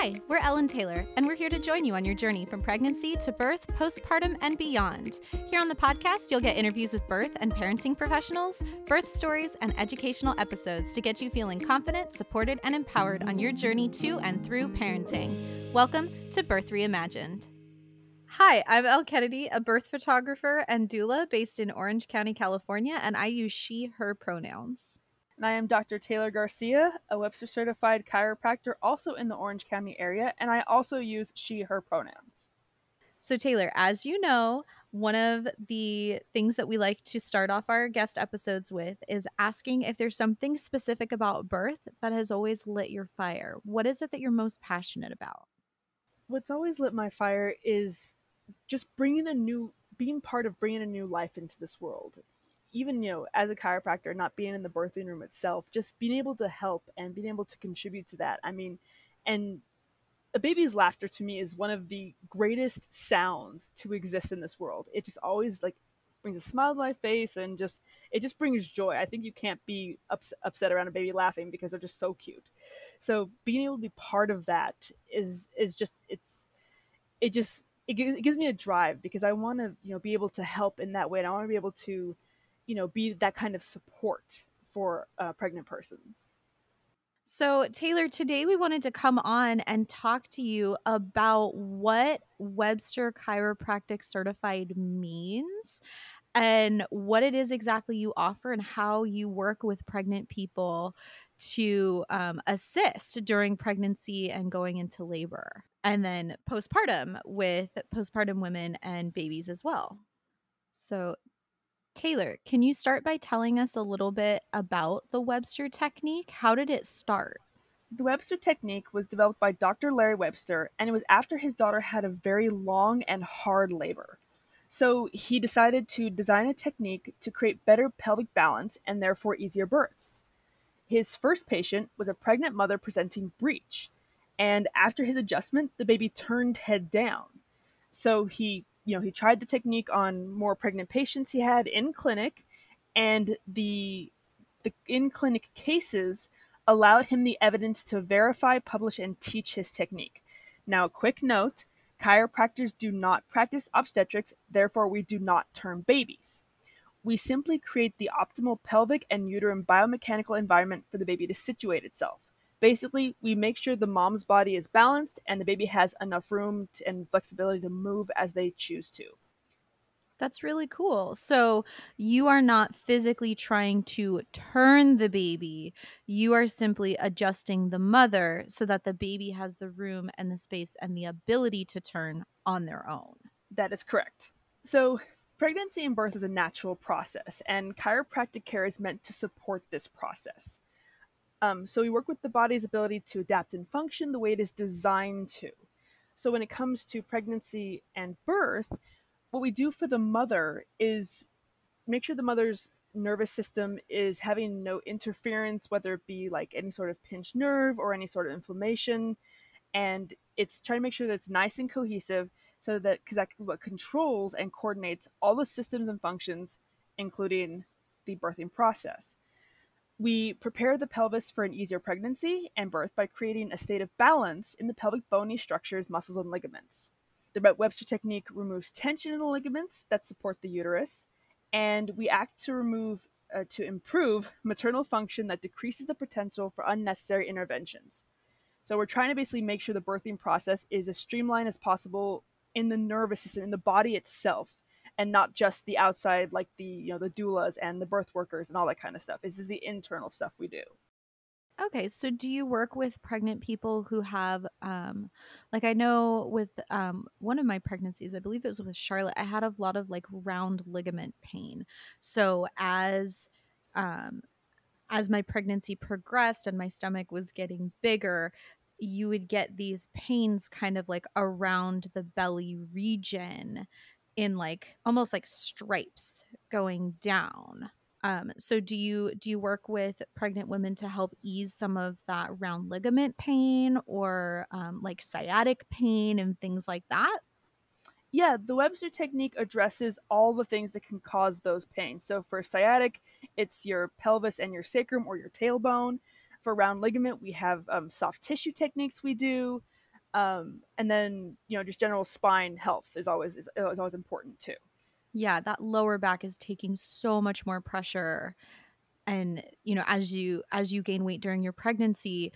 Hi, we're Elle and Taylor, and we're here to join you on your journey from pregnancy to birth, postpartum, and beyond. Here on the podcast, you'll get interviews with birth and parenting professionals, birth stories, and educational episodes to get you feeling confident, supported, and empowered on your journey to and through parenting. Welcome to Birth Reimagined. Hi, I'm Elle Kennedy, a birth photographer and doula based in Orange County, California, and I use she, her pronouns and I am Dr. Taylor Garcia, a Webster certified chiropractor also in the Orange County area, and I also use she, her pronouns. So, Taylor, as you know, one of the things that we like to start off our guest episodes with is asking if there's something specific about birth that has always lit your fire. What is it that you're most passionate about? What's always lit my fire is just bringing a new, being part of bringing a new life into this world even you know as a chiropractor not being in the birthing room itself just being able to help and being able to contribute to that i mean and a baby's laughter to me is one of the greatest sounds to exist in this world. It just always like brings a smile to my face and just it just brings joy. I think you can't be ups- upset around a baby laughing because they're just so cute. So being able to be part of that is is just it's it just it gives, it gives me a drive because i want to you know be able to help in that way and i want to be able to you know be that kind of support for uh, pregnant persons so, Taylor, today we wanted to come on and talk to you about what Webster Chiropractic Certified means and what it is exactly you offer and how you work with pregnant people to um, assist during pregnancy and going into labor, and then postpartum with postpartum women and babies as well. So, Taylor, can you start by telling us a little bit about the Webster technique? How did it start? The Webster technique was developed by Dr. Larry Webster, and it was after his daughter had a very long and hard labor. So he decided to design a technique to create better pelvic balance and therefore easier births. His first patient was a pregnant mother presenting breech, and after his adjustment, the baby turned head down. So he you know, he tried the technique on more pregnant patients he had in clinic, and the the in clinic cases allowed him the evidence to verify, publish, and teach his technique. Now, a quick note chiropractors do not practice obstetrics, therefore, we do not turn babies. We simply create the optimal pelvic and uterine biomechanical environment for the baby to situate itself. Basically, we make sure the mom's body is balanced and the baby has enough room to, and flexibility to move as they choose to. That's really cool. So, you are not physically trying to turn the baby. You are simply adjusting the mother so that the baby has the room and the space and the ability to turn on their own. That is correct. So, pregnancy and birth is a natural process, and chiropractic care is meant to support this process. Um, so we work with the body's ability to adapt and function the way it is designed to. So when it comes to pregnancy and birth, what we do for the mother is make sure the mother's nervous system is having no interference, whether it be like any sort of pinched nerve or any sort of inflammation. And it's trying to make sure that it's nice and cohesive so that because that what controls and coordinates all the systems and functions, including the birthing process. We prepare the pelvis for an easier pregnancy and birth by creating a state of balance in the pelvic bony structures, muscles, and ligaments. The Webster technique removes tension in the ligaments that support the uterus, and we act to remove uh, to improve maternal function that decreases the potential for unnecessary interventions. So we're trying to basically make sure the birthing process is as streamlined as possible in the nervous system, in the body itself, and not just the outside like the you know the doulas and the birth workers and all that kind of stuff. This is the internal stuff we do. Okay so do you work with pregnant people who have um like i know with um one of my pregnancies i believe it was with charlotte i had a lot of like round ligament pain. So as um as my pregnancy progressed and my stomach was getting bigger you would get these pains kind of like around the belly region in like almost like stripes going down. Um, so do you do you work with pregnant women to help ease some of that round ligament pain or um, like sciatic pain and things like that? Yeah, the Webster technique addresses all the things that can cause those pains. So for sciatic, it's your pelvis and your sacrum or your tailbone. For round ligament, we have um, soft tissue techniques we do. Um, and then you know just general spine health is always is, is always important too. Yeah, that lower back is taking so much more pressure and you know as you as you gain weight during your pregnancy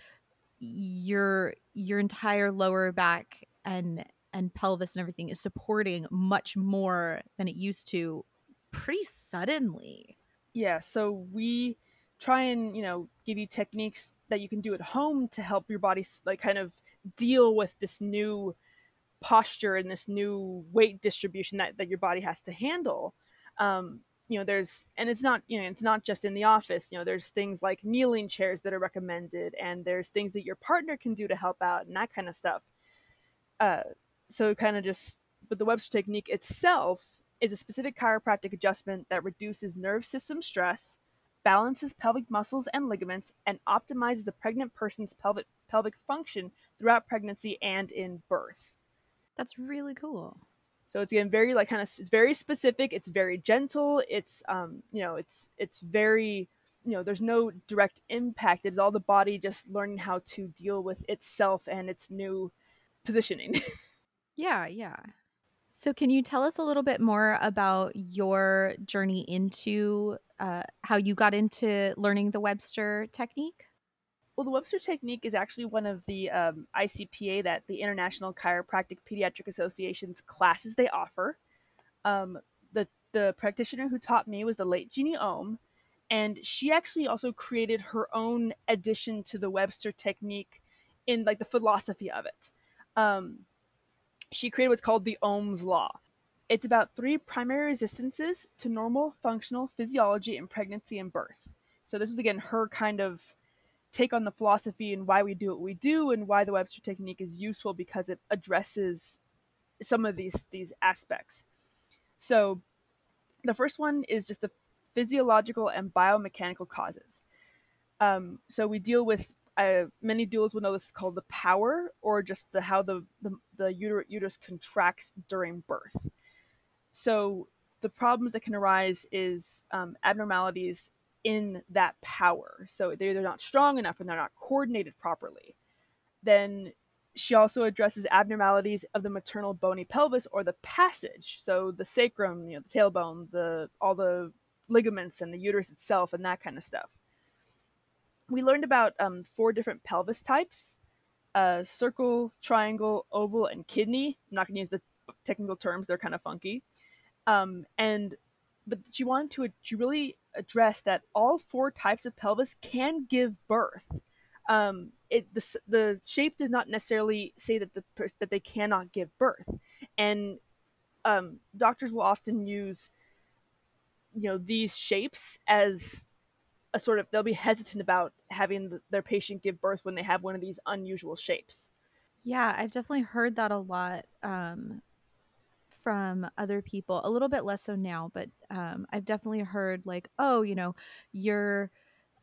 your your entire lower back and and pelvis and everything is supporting much more than it used to pretty suddenly. Yeah, so we try and, you know, give you techniques that you can do at home to help your body like kind of deal with this new posture and this new weight distribution that, that your body has to handle. Um, you know there's and it's not you know it's not just in the office you know there's things like kneeling chairs that are recommended and there's things that your partner can do to help out and that kind of stuff uh, so kind of just but the webster technique itself is a specific chiropractic adjustment that reduces nerve system stress balances pelvic muscles and ligaments and optimizes the pregnant person's pelvic pelvic function throughout pregnancy and in birth that's really cool so it's again very like kind of it's very specific. It's very gentle. It's um you know it's it's very you know there's no direct impact. It's all the body just learning how to deal with itself and its new positioning. yeah, yeah. So can you tell us a little bit more about your journey into uh, how you got into learning the Webster technique? Well, the Webster technique is actually one of the um, ICPA, that the International Chiropractic Pediatric Association's classes they offer. Um, the the practitioner who taught me was the late Jeanne Ohm, and she actually also created her own addition to the Webster technique in like the philosophy of it. Um, she created what's called the Ohm's law. It's about three primary resistances to normal functional physiology in pregnancy and birth. So this is again her kind of take on the philosophy and why we do what we do and why the Webster technique is useful because it addresses some of these these aspects. So the first one is just the physiological and biomechanical causes. Um, so we deal with uh, many doulas will know this is called the power or just the how the the, the uter- uterus contracts during birth. So the problems that can arise is um, abnormalities in that power. So they're, not strong enough and they're not coordinated properly. Then she also addresses abnormalities of the maternal bony pelvis or the passage. So the sacrum, you know, the tailbone, the all the ligaments and the uterus itself and that kind of stuff. We learned about um, four different pelvis types: uh, circle, triangle, oval, and kidney. I'm not going to use the technical terms; they're kind of funky. Um, and but she wanted to she really address that all four types of pelvis can give birth. Um, it the, the shape does not necessarily say that the that they cannot give birth, and um, doctors will often use you know these shapes as a sort of they'll be hesitant about having the, their patient give birth when they have one of these unusual shapes. Yeah, I've definitely heard that a lot. Um, from other people, a little bit less so now, but um, I've definitely heard like, oh, you know, your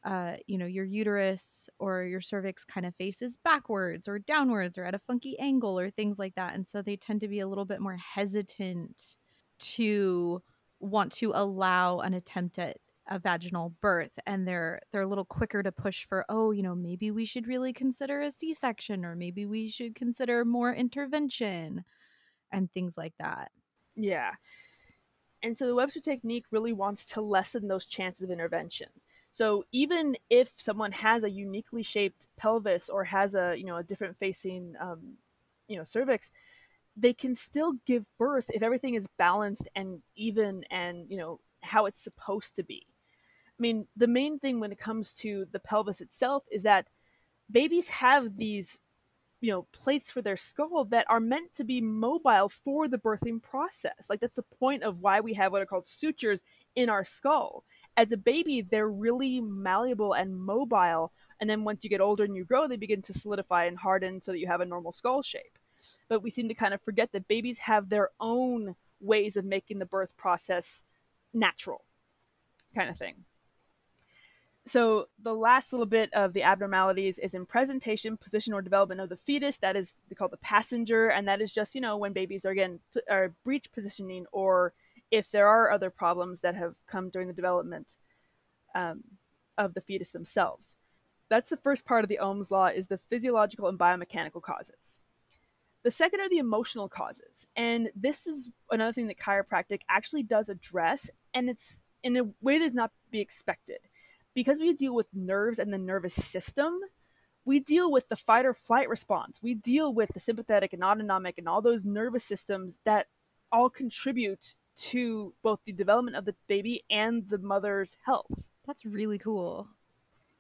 uh, you know, your uterus or your cervix kind of faces backwards or downwards or at a funky angle or things like that. And so they tend to be a little bit more hesitant to want to allow an attempt at a vaginal birth and they're they're a little quicker to push for oh you know maybe we should really consider a c-section or maybe we should consider more intervention and things like that. Yeah. And so the Webster technique really wants to lessen those chances of intervention. So even if someone has a uniquely shaped pelvis or has a you know a different facing um, you know cervix, they can still give birth if everything is balanced and even and you know how it's supposed to be. I mean, the main thing when it comes to the pelvis itself is that babies have these you know plates for their skull that are meant to be mobile for the birthing process. Like that's the point of why we have what are called sutures in our skull. As a baby they're really malleable and mobile and then once you get older and you grow they begin to solidify and harden so that you have a normal skull shape. But we seem to kind of forget that babies have their own ways of making the birth process natural kind of thing so the last little bit of the abnormalities is in presentation, position, or development of the fetus. That is called the passenger, and that is just you know when babies are again are breech positioning, or if there are other problems that have come during the development um, of the fetus themselves. That's the first part of the Ohm's law is the physiological and biomechanical causes. The second are the emotional causes. And this is another thing that chiropractic actually does address, and it's in a way that's not be expected. Because we deal with nerves and the nervous system, we deal with the fight or flight response. We deal with the sympathetic and autonomic and all those nervous systems that all contribute to both the development of the baby and the mother's health. That's really cool.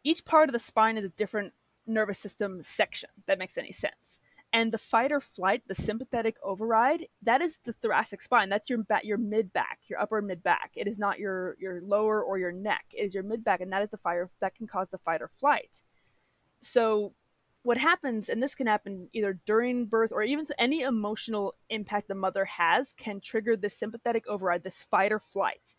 Each part of the spine is a different nervous system section. That makes any sense. And the fight or flight, the sympathetic override, that is the thoracic spine. That's your back, your mid back, your upper mid back. It is not your your lower or your neck. It is your mid back, and that is the fire that can cause the fight or flight. So, what happens, and this can happen either during birth or even to any emotional impact the mother has, can trigger this sympathetic override, this fight or flight,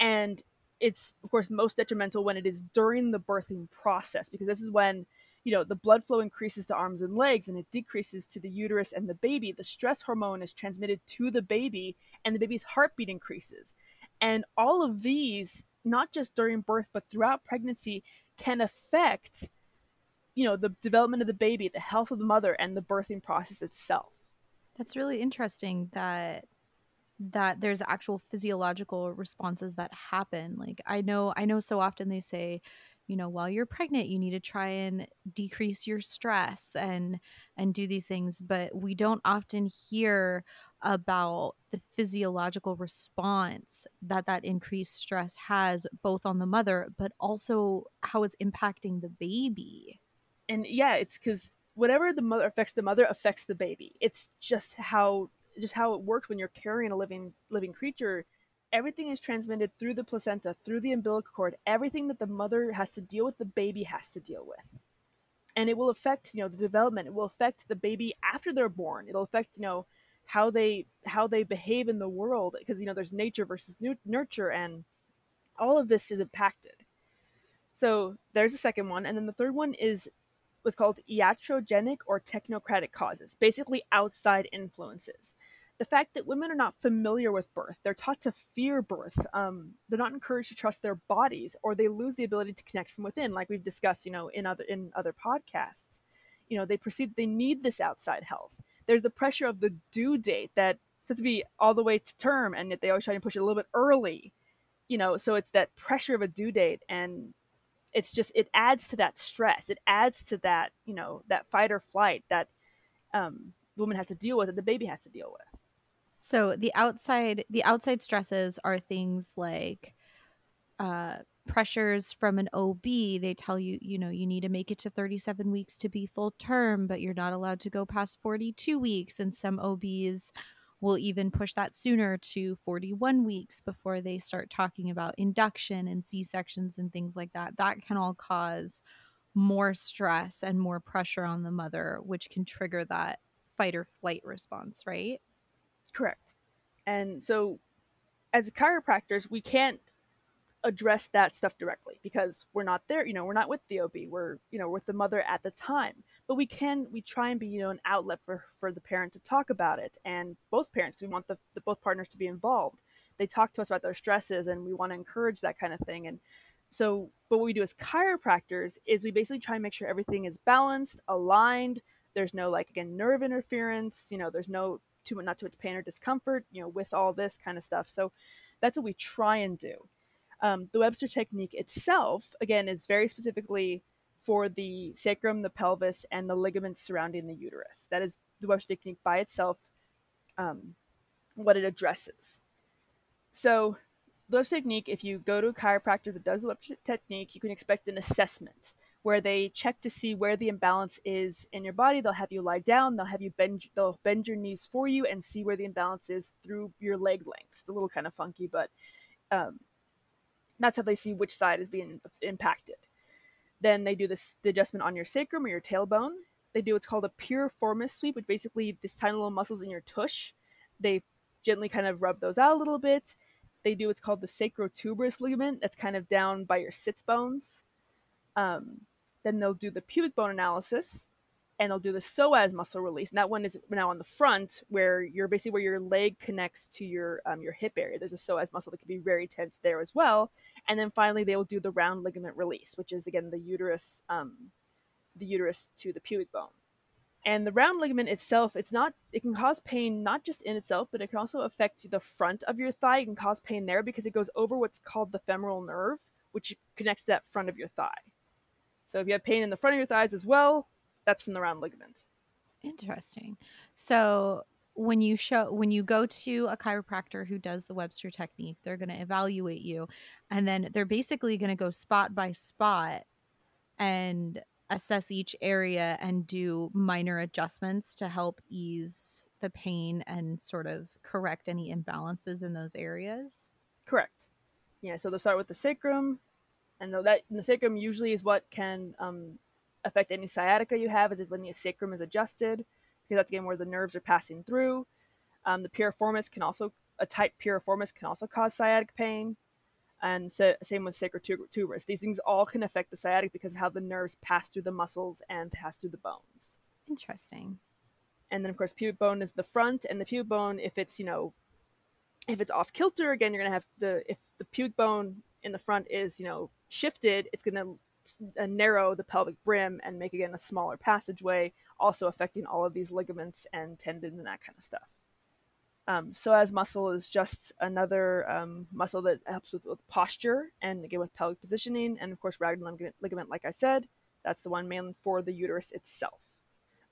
and it's of course most detrimental when it is during the birthing process because this is when you know the blood flow increases to arms and legs and it decreases to the uterus and the baby. The stress hormone is transmitted to the baby and the baby's heartbeat increases. And all of these not just during birth but throughout pregnancy can affect you know the development of the baby the health of the mother and the birthing process itself. That's really interesting that that there's actual physiological responses that happen. Like i know i know so often they say you know while you're pregnant you need to try and decrease your stress and and do these things but we don't often hear about the physiological response that that increased stress has both on the mother but also how it's impacting the baby. And yeah it's because whatever the mother affects the mother affects the baby. It's just how just how it works when you're carrying a living living creature everything is transmitted through the placenta, through the umbilical cord. Everything that the mother has to deal with, the baby has to deal with. And it will affect, you know, the development. It will affect the baby after they're born. It'll affect, you know, how they how they behave in the world because you know there's nature versus nurture and all of this is impacted. So there's the second one, and then the third one is what's called iatrogenic or technocratic causes, basically outside influences the fact that women are not familiar with birth they're taught to fear birth um, they're not encouraged to trust their bodies or they lose the ability to connect from within like we've discussed you know in other in other podcasts. You know they perceive that they need this outside health. There's the pressure of the due date that supposed to be all the way to term and yet they always try to push it a little bit early. You know so it's that pressure of a due date and it's just it adds to that stress. It adds to that you know that fight or flight that um, has to deal with and the baby has to deal with so the outside the outside stresses are things like uh, pressures from an OB. They tell you, you know, you need to make it to 37 weeks to be full term, but you're not allowed to go past 42 weeks. And some OBs will even push that sooner to 41 weeks before they start talking about induction and C sections and things like that. That can all cause more stress and more pressure on the mother, which can trigger that fight or flight response, right? Correct. And so, as chiropractors, we can't address that stuff directly because we're not there. You know, we're not with the OB. We're you know with the mother at the time. But we can we try and be you know an outlet for for the parent to talk about it, and both parents. We want the, the both partners to be involved. They talk to us about their stresses, and we want to encourage that kind of thing. And so, but what we do as chiropractors is we basically try and make sure everything is balanced, aligned. There's no like again nerve interference. You know, there's no too not too much pain or discomfort, you know, with all this kind of stuff. So that's what we try and do. Um, the Webster technique itself, again, is very specifically for the sacrum, the pelvis, and the ligaments surrounding the uterus. That is the Webster technique by itself, um, what it addresses. So, the Webster technique, if you go to a chiropractor that does the Webster technique, you can expect an assessment where they check to see where the imbalance is in your body. They'll have you lie down. They'll have you bend. They'll bend your knees for you and see where the imbalance is through your leg length. It's a little kind of funky, but um, that's how they see which side is being impacted. Then they do this the adjustment on your sacrum or your tailbone. They do what's called a piriformis sweep, which basically these tiny little muscles in your tush. They gently kind of rub those out a little bit. They do what's called the sacrotuberous ligament. That's kind of down by your sits bones. Um, then they'll do the pubic bone analysis and they'll do the psoas muscle release. And that one is now on the front where you're basically where your leg connects to your um, your hip area. There's a psoas muscle that can be very tense there as well. And then finally they will do the round ligament release, which is again the uterus um, the uterus to the pubic bone. And the round ligament itself, it's not it can cause pain not just in itself, but it can also affect the front of your thigh. It can cause pain there because it goes over what's called the femoral nerve, which connects to that front of your thigh. So if you have pain in the front of your thighs as well, that's from the round ligament. Interesting. So when you show when you go to a chiropractor who does the Webster technique, they're going to evaluate you and then they're basically going to go spot by spot and assess each area and do minor adjustments to help ease the pain and sort of correct any imbalances in those areas. Correct. Yeah, so they'll start with the sacrum, and that and the sacrum usually is what can um, affect any sciatica you have, is when the sacrum is adjusted, because that's again where the nerves are passing through. Um, the piriformis can also a tight piriformis can also cause sciatic pain and so, same with sacrotuberous. These things all can affect the sciatic because of how the nerves pass through the muscles and pass through the bones. Interesting. And then, of course, pubic bone is the front, and the pubic bone, if it's you know, if it's off kilter, again, you're gonna have the if the pubic bone in the front is you know shifted, it's gonna uh, narrow the pelvic brim and make again a smaller passageway, also affecting all of these ligaments and tendons and that kind of stuff. Um, psoas muscle is just another um, muscle that helps with, with, posture and again with pelvic positioning. And of course, round ligament, ligament, like I said, that's the one mainly for the uterus itself.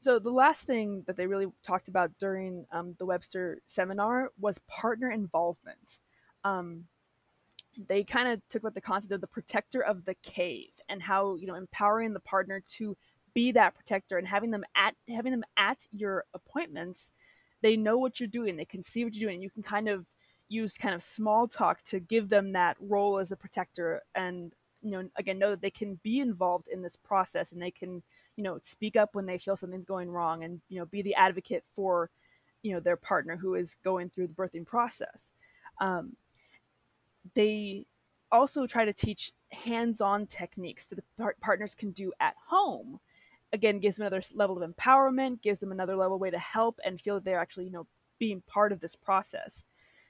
So the last thing that they really talked about during um, the Webster seminar was partner involvement. Um, they kind of took about the concept of the protector of the cave and how you know empowering the partner to be that protector and having them at having them at your appointments they know what you're doing they can see what you're doing And you can kind of use kind of small talk to give them that role as a protector and you know again know that they can be involved in this process and they can you know speak up when they feel something's going wrong and you know be the advocate for you know their partner who is going through the birthing process. Um, they also try to teach hands-on techniques that the par- partners can do at home. Again gives them another level of empowerment gives them another level way to help and feel that they're actually you know being part of this process.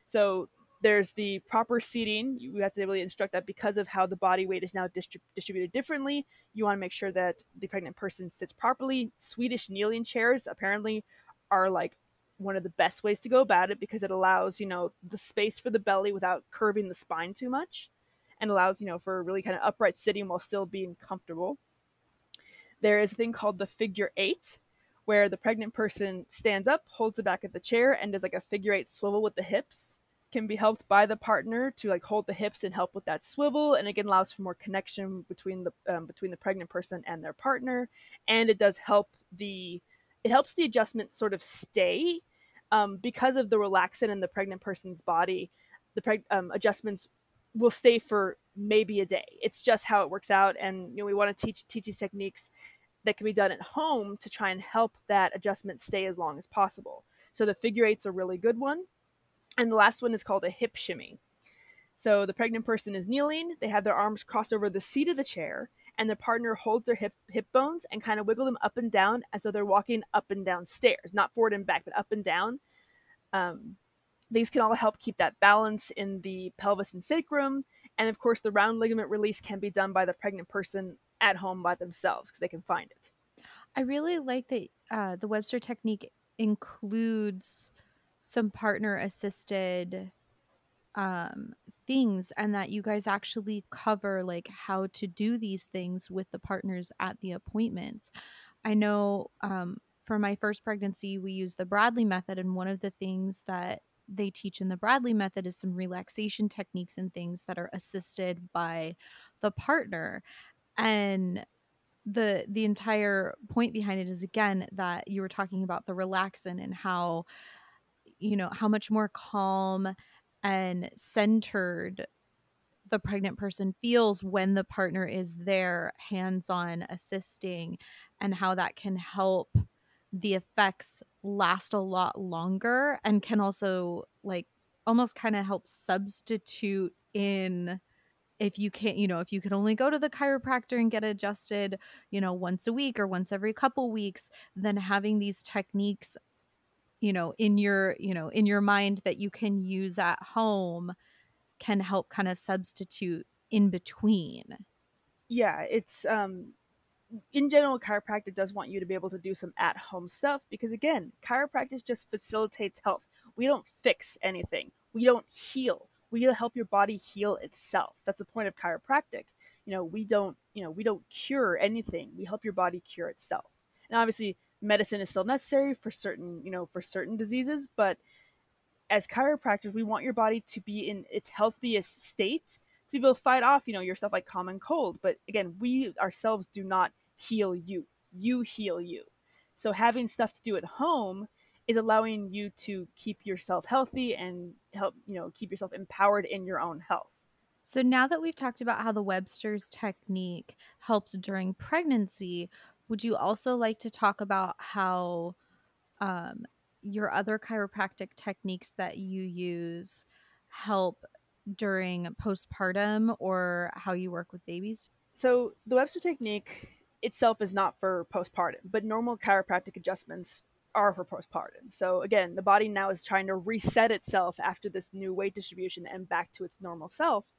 So there's the proper seating. You have to really instruct that because of how the body weight is now distrib- distributed differently. You want to make sure that the pregnant person sits properly. Swedish kneeling chairs apparently are like one of the best ways to go about it because it allows you know the space for the belly without curving the spine too much and allows you know for really kind of upright sitting while still being comfortable there is a thing called the figure eight, where the pregnant person stands up, holds the back of the chair, and does like a figure eight swivel with the hips. Can be helped by the partner to like hold the hips and help with that swivel, and again allows for more connection between the um, between the pregnant person and their partner, and it does help the it helps the adjustment sort of stay um, because of the relaxin in the pregnant person's body. The preg- um, adjustments will stay for maybe a day. It's just how it works out, and you know we want to teach teach these techniques that can be done at home to try and help that adjustment stay as long as possible. So the figure eight's a really good one, and the last one is called a hip shimmy. So the pregnant person is kneeling, they have their arms crossed over the seat of the chair, and the partner holds their hip hip bones and kind of wiggle them up and down as though they're walking up and down stairs, not forward and back, but up and down. Um, these can all help keep that balance in the pelvis and sacrum. And of course, the round ligament release can be done by the pregnant person at home by themselves because they can find it. I really like that uh, the Webster technique includes some partner assisted um, things and that you guys actually cover like how to do these things with the partners at the appointments. I know um, for my first pregnancy, we used the Bradley method, and one of the things that they teach in the Bradley method is some relaxation techniques and things that are assisted by the partner. And the the entire point behind it is again that you were talking about the relaxin and how you know how much more calm and centered the pregnant person feels when the partner is there hands on assisting and how that can help the effects last a lot longer and can also like almost kind of help substitute in if you can't you know if you can only go to the chiropractor and get adjusted you know once a week or once every couple weeks then having these techniques you know in your you know in your mind that you can use at home can help kind of substitute in between yeah it's um in general, chiropractic does want you to be able to do some at home stuff because, again, chiropractic just facilitates health. We don't fix anything, we don't heal. We help your body heal itself. That's the point of chiropractic. You know, we don't, you know, we don't cure anything. We help your body cure itself. And obviously, medicine is still necessary for certain, you know, for certain diseases, but as chiropractors, we want your body to be in its healthiest state to be able to fight off, you know, your stuff like common cold. But again, we ourselves do not heal you. You heal you. So having stuff to do at home is allowing you to keep yourself healthy and help, you know, keep yourself empowered in your own health. So now that we've talked about how the Webster's technique helps during pregnancy, would you also like to talk about how um, your other chiropractic techniques that you use help during postpartum or how you work with babies? So the Webster technique itself is not for postpartum, but normal chiropractic adjustments are for postpartum. So again, the body now is trying to reset itself after this new weight distribution and back to its normal self.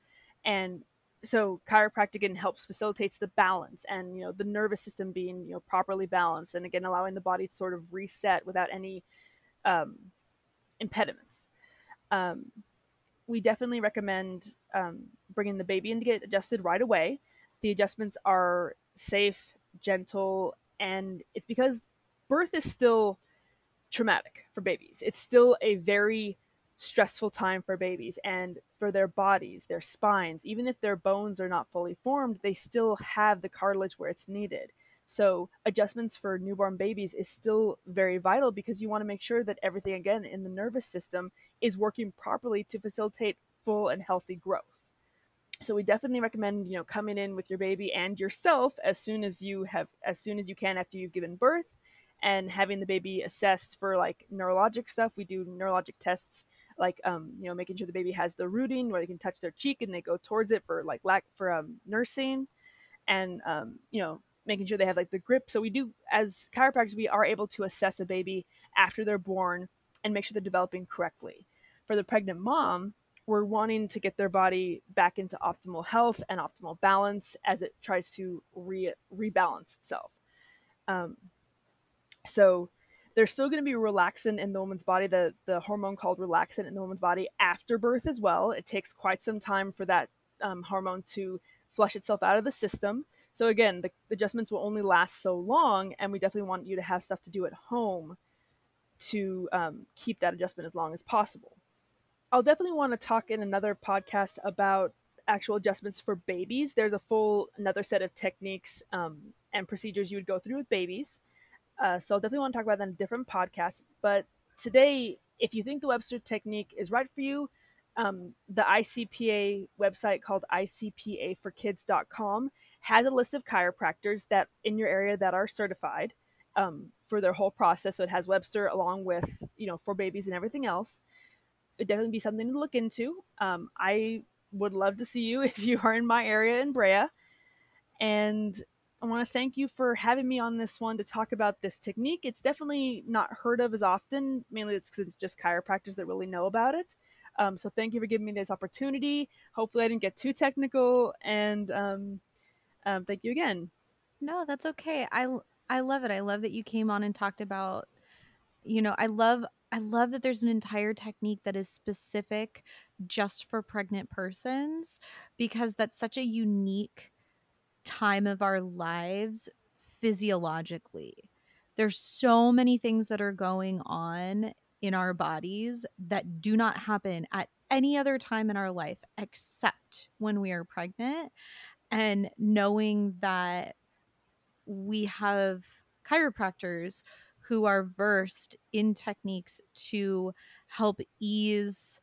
And so chiropractic again helps facilitates the balance and you know the nervous system being you know properly balanced and again allowing the body to sort of reset without any um, impediments. Um, we definitely recommend um, bringing the baby in to get adjusted right away. The adjustments are safe, gentle, and it's because birth is still traumatic for babies. It's still a very stressful time for babies and for their bodies, their spines. Even if their bones are not fully formed, they still have the cartilage where it's needed. So, adjustments for newborn babies is still very vital because you want to make sure that everything, again, in the nervous system is working properly to facilitate full and healthy growth. So, we definitely recommend, you know, coming in with your baby and yourself as soon as you have, as soon as you can after you've given birth and having the baby assessed for like neurologic stuff. We do neurologic tests, like um, you know, making sure the baby has the rooting where they can touch their cheek and they go towards it for like lack for um, nursing, and um, you know, making sure they have like the grip. So we do, as chiropractors, we are able to assess a baby after they're born and make sure they're developing correctly. For the pregnant mom, we're wanting to get their body back into optimal health and optimal balance as it tries to re- rebalance itself. Um, so there's still going to be relaxin in the woman's body, the, the hormone called relaxin in the woman's body after birth as well. It takes quite some time for that um, hormone to flush itself out of the system. So again, the, the adjustments will only last so long, and we definitely want you to have stuff to do at home to um, keep that adjustment as long as possible. I'll definitely want to talk in another podcast about actual adjustments for babies. There's a full another set of techniques um, and procedures you would go through with babies. Uh, so I'll definitely want to talk about that in a different podcast. But today, if you think the Webster technique is right for you, um, the ICPA website called ICPAforkids.com has a list of chiropractors that in your area that are certified um, for their whole process. So it has Webster along with you know for babies and everything else. It'd definitely be something to look into. Um, I would love to see you if you are in my area in Brea. And I want to thank you for having me on this one to talk about this technique. It's definitely not heard of as often, mainly it's because it's just chiropractors that really know about it. Um, so thank you for giving me this opportunity. Hopefully, I didn't get too technical, and um, um, thank you again. No, that's okay. I I love it. I love that you came on and talked about. You know, I love I love that there's an entire technique that is specific just for pregnant persons because that's such a unique time of our lives physiologically. There's so many things that are going on in our bodies that do not happen at any other time in our life except when we are pregnant. And knowing that we have chiropractors who are versed in techniques to help ease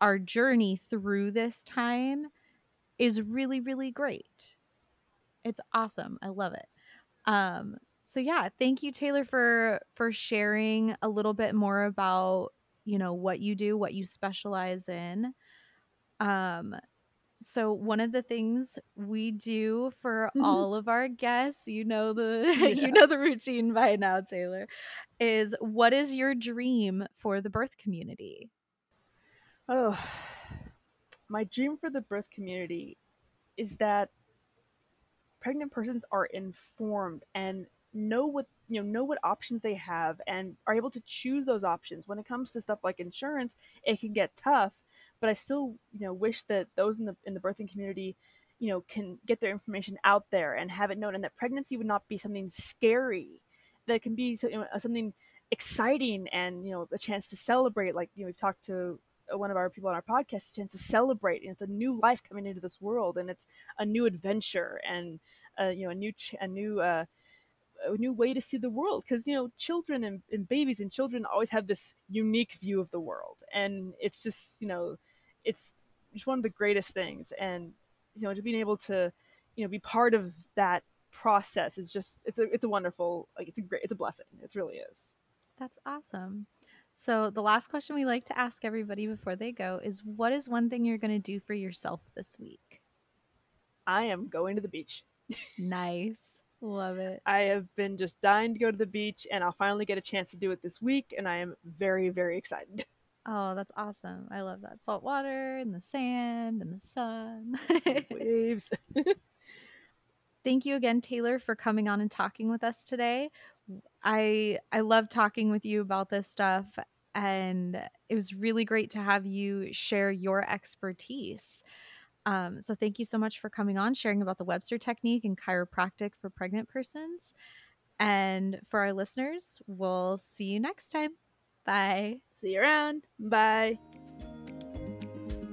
our journey through this time is really, really great. It's awesome. I love it. Um, so yeah thank you taylor for for sharing a little bit more about you know what you do what you specialize in um so one of the things we do for all of our guests you know the yeah. you know the routine by now taylor is what is your dream for the birth community oh my dream for the birth community is that pregnant persons are informed and know what you know know what options they have and are able to choose those options. When it comes to stuff like insurance it can get tough but i still you know wish that those in the in the birthing community you know can get their information out there and have it known and that pregnancy would not be something scary. That can be something exciting and you know a chance to celebrate like you know we've talked to one of our people on our podcast chance to celebrate and it's a new life coming into this world and it's a new adventure and uh, you know a new ch- a new uh, a new way to see the world. Because you know children and, and babies and children always have this unique view of the world and it's just you know it's just one of the greatest things. And you know just being able to you know be part of that process is just it's a it's a wonderful like it's a great it's a blessing. It really is. That's awesome so the last question we like to ask everybody before they go is what is one thing you're going to do for yourself this week i am going to the beach nice Love it. I have been just dying to go to the beach, and I'll finally get a chance to do it this week, and I am very, very excited. Oh, that's awesome. I love that. Salt water and the sand and the sun. Waves. Thank you again, Taylor, for coming on and talking with us today. I I love talking with you about this stuff and it was really great to have you share your expertise. Um, so thank you so much for coming on, sharing about the Webster technique and chiropractic for pregnant persons. And for our listeners, we'll see you next time. Bye. See you around. Bye.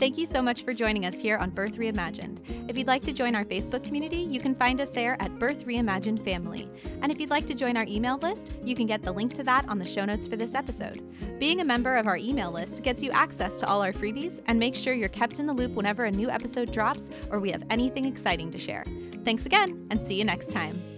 Thank you so much for joining us here on Birth Reimagined. If you'd like to join our Facebook community, you can find us there at Birth Reimagined Family. And if you'd like to join our email list, you can get the link to that on the show notes for this episode. Being a member of our email list gets you access to all our freebies and makes sure you're kept in the loop whenever a new episode drops or we have anything exciting to share. Thanks again, and see you next time.